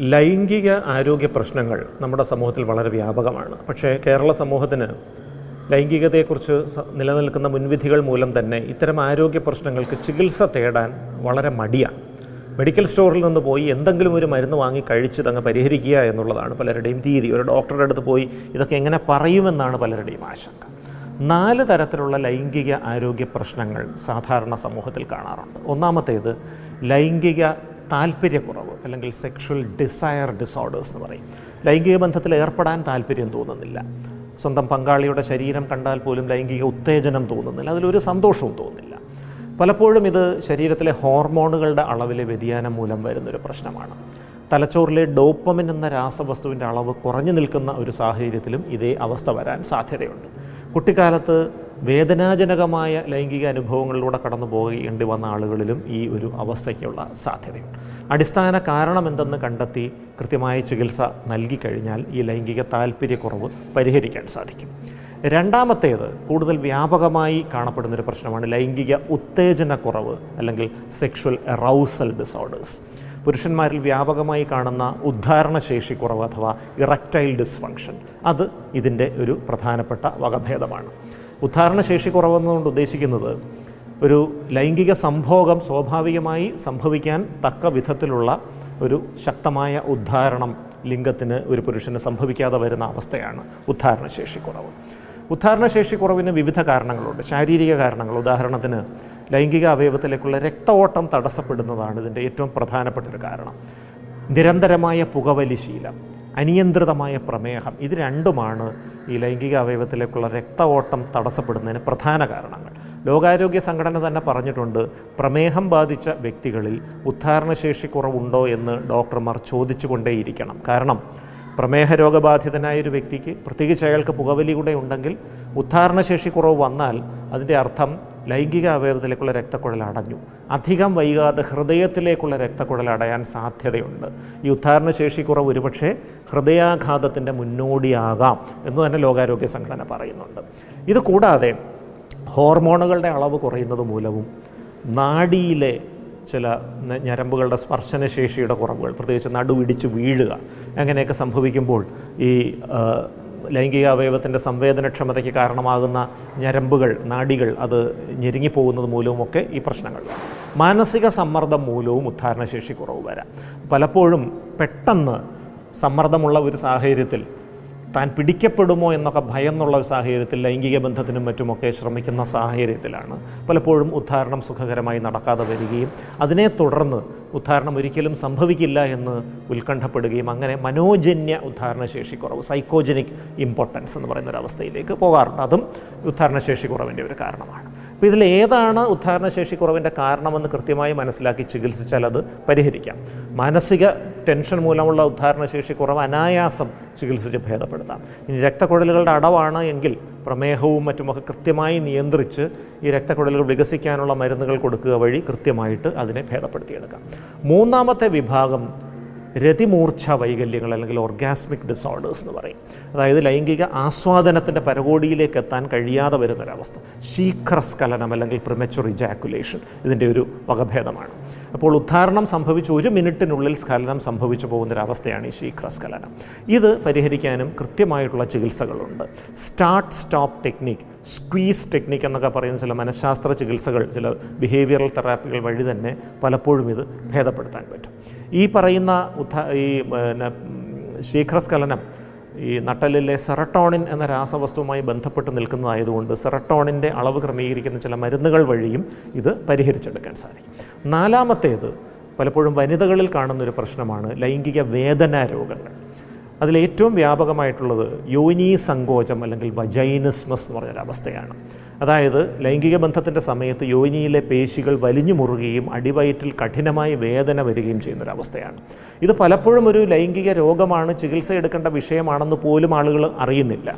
ലൈംഗിക ആരോഗ്യ പ്രശ്നങ്ങൾ നമ്മുടെ സമൂഹത്തിൽ വളരെ വ്യാപകമാണ്. പക്ഷേ കേരള സമൂഹത്തിന് ലൈംഗികതയെക്കുറിച്ച് നിലനിൽക്കുന്ന മുൻവിധികൾ മൂലം തന്നെ ഇത്തരം ആരോഗ്യ പ്രശ്നങ്ങൾക്ക് ചികിത്സ തേടാൻ വളരെ മടിയാണ്. മെഡിക്കൽ സ്റ്റോറിൽ നിന്ന് പോയി എന്തെങ്കിലും ഒരു മരുന്ന് വാങ്ങി കഴിച്ച് തങ്ങ് പരിഹരിക്കുക എന്നുള്ളതാണ് പലരുടെയും രീതി. ഒരു ഡോക്ടറുടെ അടുത്ത് പോയി ഇതൊക്കെ എങ്ങനെ പറയുമെന്നാണ് പലരുടെയും ആശങ്ക. നാല് തരത്തിലുള്ള ലൈംഗിക ആരോഗ്യ പ്രശ്നങ്ങൾ സാധാരണ സമൂഹത്തിൽ കാണാറുണ്ട്. ഒന്നാമത്തേത് ലൈംഗിക താല്പര്യക്കുറവ് അല്ലെങ്കിൽ സെക്ഷൽ ഡിസയർ ഡിസോർഡേഴ്സ് എന്ന് പറയും. ലൈംഗിക ബന്ധത്തിൽ ഏർപ്പെടാൻ താല്പര്യം തോന്നുന്നില്ല. സ്വന്തം പങ്കാളിയുടെ ശരീരം കണ്ടാൽ പോലും ലൈംഗിക ഉത്തേജനം തോന്നുന്നില്ല. അതിലൊരു സന്തോഷവും തോന്നുന്നില്ല. പലപ്പോഴും ഇത് ശരീരത്തിലെ ഹോർമോണുകളുടെ അളവിലെ വ്യതിയാനം മൂലം വരുന്നൊരു പ്രശ്നമാണ്. തലച്ചോറിലെ ഡോപ്പമിൻ എന്ന രാസവസ്തുവിന്റെ അളവ് കുറഞ്ഞു നിൽക്കുന്ന ഒരു സാഹചര്യത്തിലും ഇതേ അവസ്ഥ വരാൻ സാധ്യതയുണ്ട്. കുട്ടിക്കാലത്ത് വേദനാജനകമായ ലൈംഗിക അനുഭവങ്ങളിലൂടെ കടന്നു പോകേണ്ടി വന്ന ആളുകളിലും ഈ ഒരു അവസ്ഥയ്ക്കുള്ള സാധ്യതയുണ്ട്. അടിസ്ഥാന കാരണം എന്തെന്ന് കണ്ടെത്തി കൃത്യമായ ചികിത്സ നൽകിക്കഴിഞ്ഞാൽ ഈ ലൈംഗിക താല്പര്യക്കുറവ് പരിഹരിക്കാൻ സാധിക്കും. രണ്ടാമത്തേത് കൂടുതൽ വ്യാപകമായി കാണപ്പെടുന്നൊരു പ്രശ്നമാണ് ലൈംഗിക ഉത്തേജനക്കുറവ് അല്ലെങ്കിൽ സെക്ഷൽ എറൗസൽ ഡിസോർഡേഴ്സ് പുരുഷന്മാരിൽ വ്യാപകമായി കാണുന്ന ഉദ്ധാരണശേഷി കുറവ് അഥവാ ഇറക്റ്റൈൽ ഡിസ്ഫങ്ഷൻ. അത് ഇതിന്റെ ഒരു പ്രധാനപ്പെട്ട വകഭേദമാണ്. ഉദ്ധാരണശേഷി കുറവെന്നുകൊണ്ട് ഉദ്ദേശിക്കുന്നത് ഒരു ലൈംഗിക സംഭോഗം സ്വാഭാവികമായി സംഭവിക്കാൻ തക്ക വിധത്തിലുള്ള ഒരു ശക്തമായ ഉദ്ധാരണം ലിംഗത്തിന് ഒരു പുരുഷന് സംഭവിക്കാതെ വരുന്ന അവസ്ഥയാണ് ഉദ്ധാരണശേഷി കുറവ്. ഉദ്ധാരണശേഷി കുറവിന് വിവിധ കാരണങ്ങളുണ്ട്. ശാരീരിക കാരണങ്ങൾ. ഉദാഹരണത്തിന് ലൈംഗിക അവയവത്തിലേക്കുള്ള രക്തഓട്ടം തടസ്സപ്പെടുന്നതാണ് ഇതിന്റെ ഏറ്റവും പ്രധാനപ്പെട്ട ഒരു കാരണം. നിരന്തരമായ പുകവലി ശീലം അനിയന്ത്രിതമായ പ്രമേഹം ഇത് രണ്ടുമാണ് ഈ ലൈംഗിക അവയവത്തിലേക്കുള്ള രക്തഓട്ടം തടസ്സപ്പെടുന്നതിന് പ്രധാന കാരണങ്ങൾ. ലോകാരോഗ്യ സംഘടന തന്നെ പറഞ്ഞിട്ടുണ്ട് പ്രമേഹം ബാധിച്ച വ്യക്തികളിൽ ഉദ്ധാരണശേഷി കുറവുണ്ടോ എന്ന് ഡോക്ടർമാർ ചോദിച്ചുകൊണ്ടേയിരിക്കണം. കാരണം പ്രമേഹ രോഗബാധിതനായ ഒരു വ്യക്തിക്ക് പ്രത്യേകിച്ച് അയാൾക്ക് പുകവലി കൂടെ ഉണ്ടെങ്കിൽ ഉദ്ധാരണശേഷി കുറവ് വന്നാൽ അതിന്റെ അർത്ഥം ലൈംഗിക അവയവത്തിലേക്കുള്ള രക്തക്കുഴൽ അടഞ്ഞു. അധികം വൈകാതെ ഹൃദയത്തിലേക്കുള്ള രക്തക്കുഴൽ അടയാൻ സാധ്യതയുണ്ട്. ഈ ഉദ്ധാരണശേഷി കുറവ് ഒരുപക്ഷെ ഹൃദയാഘാതത്തിന്റെ മുന്നോടിയാകാം എന്ന് തന്നെ ലോകാരോഗ്യ സംഘടന പറയുന്നുണ്ട്. ഇത് കൂടാതെ ഹോർമോണുകളുടെ അളവ് കുറയുന്നത് മൂലവും നാഡിയിലെ ചില ഞരമ്പുകളുടെ സ്പർശനശേഷിയുടെ കുറവുകൾ പ്രത്യേകിച്ച് നടുവിടിച്ച് വീഴുക അങ്ങനെയൊക്കെ സംഭവിക്കുമ്പോൾ ഈ ലൈംഗിക അവയവത്തിന്റെ സംവേദനക്ഷമതയ്ക്ക് കാരണമാകുന്ന ഞരമ്പുകൾ നാടികൾ അത് ഞെരുങ്ങിപ്പോകുന്നത് മൂലവുമൊക്കെ ഈ പ്രശ്നങ്ങൾ. മാനസിക സമ്മർദ്ദം മൂലവും ഉദ്ധാരണശേഷി കുറവ് വരാം. പലപ്പോഴും പെട്ടെന്ന് സമ്മർദ്ദമുള്ള ഒരു സാഹചര്യത്തിൽ താൻ പിടിക്കപ്പെടുമോ എന്നൊക്കെ ഭയന്നുള്ള ഒരു സാഹചര്യത്തിൽ ലൈംഗിക ബന്ധത്തിനും മറ്റുമൊക്കെ ശ്രമിക്കുന്ന സാഹചര്യത്തിലാണ്. പലപ്പോഴും ഉദ്ധാരണം സുഖകരമായി നടക്കാതെ വരികയും അതിനെ തുടർന്ന് ഉദ്ധാരണം ഒരിക്കലും സംഭവിക്കില്ല എന്ന് ഉത്കണ്ഠപ്പെടുകയും അങ്ങനെ മനോജന്യ ഉദ്ധാരണശേഷി കുറവ് സൈക്കോജനിക് ഇമ്പോർട്ടൻസ് എന്ന് പറയുന്ന ഒരു അവസ്ഥയിലേക്ക് പോകാറുണ്ട്. അതും ഉദ്ധാരണശേഷി കുറവിന്റെ ഒരു കാരണമാണ്. അപ്പോൾ ഇതിൽ ഏതാണ് ഉദ്ധാരണശേഷി കുറവിന്റെ കാരണമെന്ന് കൃത്യമായി മനസ്സിലാക്കി ചികിത്സിച്ചാൽ അത് പരിഹരിക്കാം. മാനസിക ടെൻഷൻ മൂലമുള്ള ഉദ്ധാരണശേഷി കുറവ് അനായാസം ചികിത്സിച്ച് ഭേദപ്പെടുത്താം. ഇനി രക്തക്കുഴലുകളുടെ അടവാണ് എങ്കിൽ പ്രമേഹവും മറ്റുമൊക്കെ കൃത്യമായി നിയന്ത്രിച്ച് ഈ രക്തക്കുഴലുകൾ വികസിക്കാനുള്ള മരുന്നുകൾ കൊടുക്കുക വഴി കൃത്യമായിട്ട് അതിനെ ഭേദപ്പെടുത്തിയെടുക്കാം. മൂന്നാമത്തെ വിഭാഗം രതിമൂർച്ഛ വൈകല്യങ്ങൾ അല്ലെങ്കിൽ ഓർഗാസ്മിക് ഡിസോർഡേഴ്സ് എന്ന് പറയും. അതായത് ലൈംഗിക ആസ്വാദനത്തിന്റെ പരകോടിയിലേക്ക് എത്താൻ കഴിയാതെ വരുന്നൊരവസ്ഥ. ശീഘ്രസ്ഖലനം അല്ലെങ്കിൽ പ്രിമച്ചുർ ഇജാക്കുലേഷൻ ഇതിന്റെ ഒരു വകഭേദമാണ്. അപ്പോൾ ഉദ്ധാരണം സംഭവിച്ച് ഒരു മിനിറ്റിനുള്ളിൽ സ്ഖലനം സംഭവിച്ചു പോകുന്നൊരവസ്ഥയാണ് ഈ ശീഘ്രസ്ഖലനം ഇത് പരിഹരിക്കാനും കൃത്യമായിട്ടുള്ള ചികിത്സകളുണ്ട്. Start stop technique squeeze technique എന്നൊക്കെ പറയുന്ന ചില മനഃശാസ്ത്ര ചികിത്സകൾ ചില ബിഹേവിയറൽ തെറാപ്പികൾ വഴി തന്നെ പലപ്പോഴും ഇത് ഭേദപ്പെടുത്താൻ പറ്റും. ഈ പറയുന്ന ഉദ്ധ ഈ ശീഘ്രസ്ഖലനം ഈ നട്ടലിലെ സെറട്ടോണിൻ എന്ന രാസവസ്തുവുമായി ബന്ധപ്പെട്ട് നിൽക്കുന്നതായതുകൊണ്ട് സെറട്ടോണിന്റെ അളവ് ക്രമീകരിക്കുന്ന ചില മരുന്നുകൾ വഴിയും ഇത് പരിഹരിച്ചെടുക്കാൻ സാധിക്കും. നാലാമത്തേത് പലപ്പോഴും വനിതകളിൽ കാണുന്നൊരു പ്രശ്നമാണ് ലൈംഗിക വേദനാ രോഗങ്ങൾ. അതിലേറ്റവും വ്യാപകമായിട്ടുള്ളത് യോനി സങ്കോചം അല്ലെങ്കിൽ വജൈനിസ്മസ് എന്ന് പറഞ്ഞൊരവസ്ഥയാണ് അതായത് ലൈംഗിക ബന്ധത്തിന്റെ സമയത്ത് യോനിയിലെ പേശികൾ വലിഞ്ഞു മുറുകയും അടിവയറ്റിൽ കഠിനമായി വേദന വരികയും ചെയ്യുന്നൊരവസ്ഥയാണ് ഇത് പലപ്പോഴും ഒരു ലൈംഗിക രോഗമാണ് ചികിത്സ എടുക്കേണ്ട വിഷയമാണെന്ന് പോലും ആളുകൾ അറിയുന്നില്ല.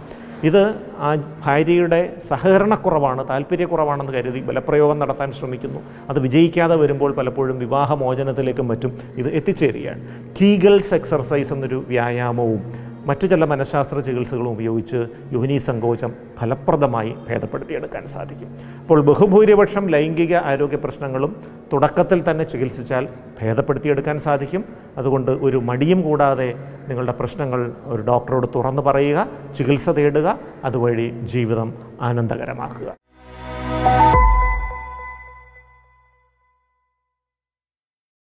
ഇത് ആ ഭാര്യയുടെ സഹകരണക്കുറവാണ് താല്പര്യക്കുറവാണെന്ന് കരുതി ബലപ്രയോഗം നടത്താൻ ശ്രമിക്കുന്നു. അത് വിജയിക്കാതെ വരുമ്പോൾ പലപ്പോഴും വിവാഹമോചനത്തിലേക്കും മറ്റും ഇത് എത്തിച്ചേരുകയാണ്. കീഗൽസ് എക്സർസൈസ് എന്നൊരു വ്യായാമവും മറ്റു ചില മനഃശാസ്ത്ര ചികിത്സകളും ഉപയോഗിച്ച് യോനി സങ്കോചം ഫലപ്രദമായി ഭേദപ്പെടുത്തിയെടുക്കാൻ സാധിക്കും. അപ്പോൾ ബഹുഭൂരിപക്ഷം ലൈംഗിക ആരോഗ്യ പ്രശ്നങ്ങളും തുടക്കത്തിൽ തന്നെ ചികിത്സിച്ചാൽ ഭേദപ്പെടുത്തിയെടുക്കാൻ സാധിക്കും. അതുകൊണ്ട് ഒരു മടിയും കൂടാതെ നിങ്ങളുടെ പ്രശ്നങ്ങൾ ഒരു ഡോക്ടറോട് തുറന്നു പറയുക ചികിത്സ തേടുക അതുവഴി ജീവിതം ആനന്ദകരമാക്കുക.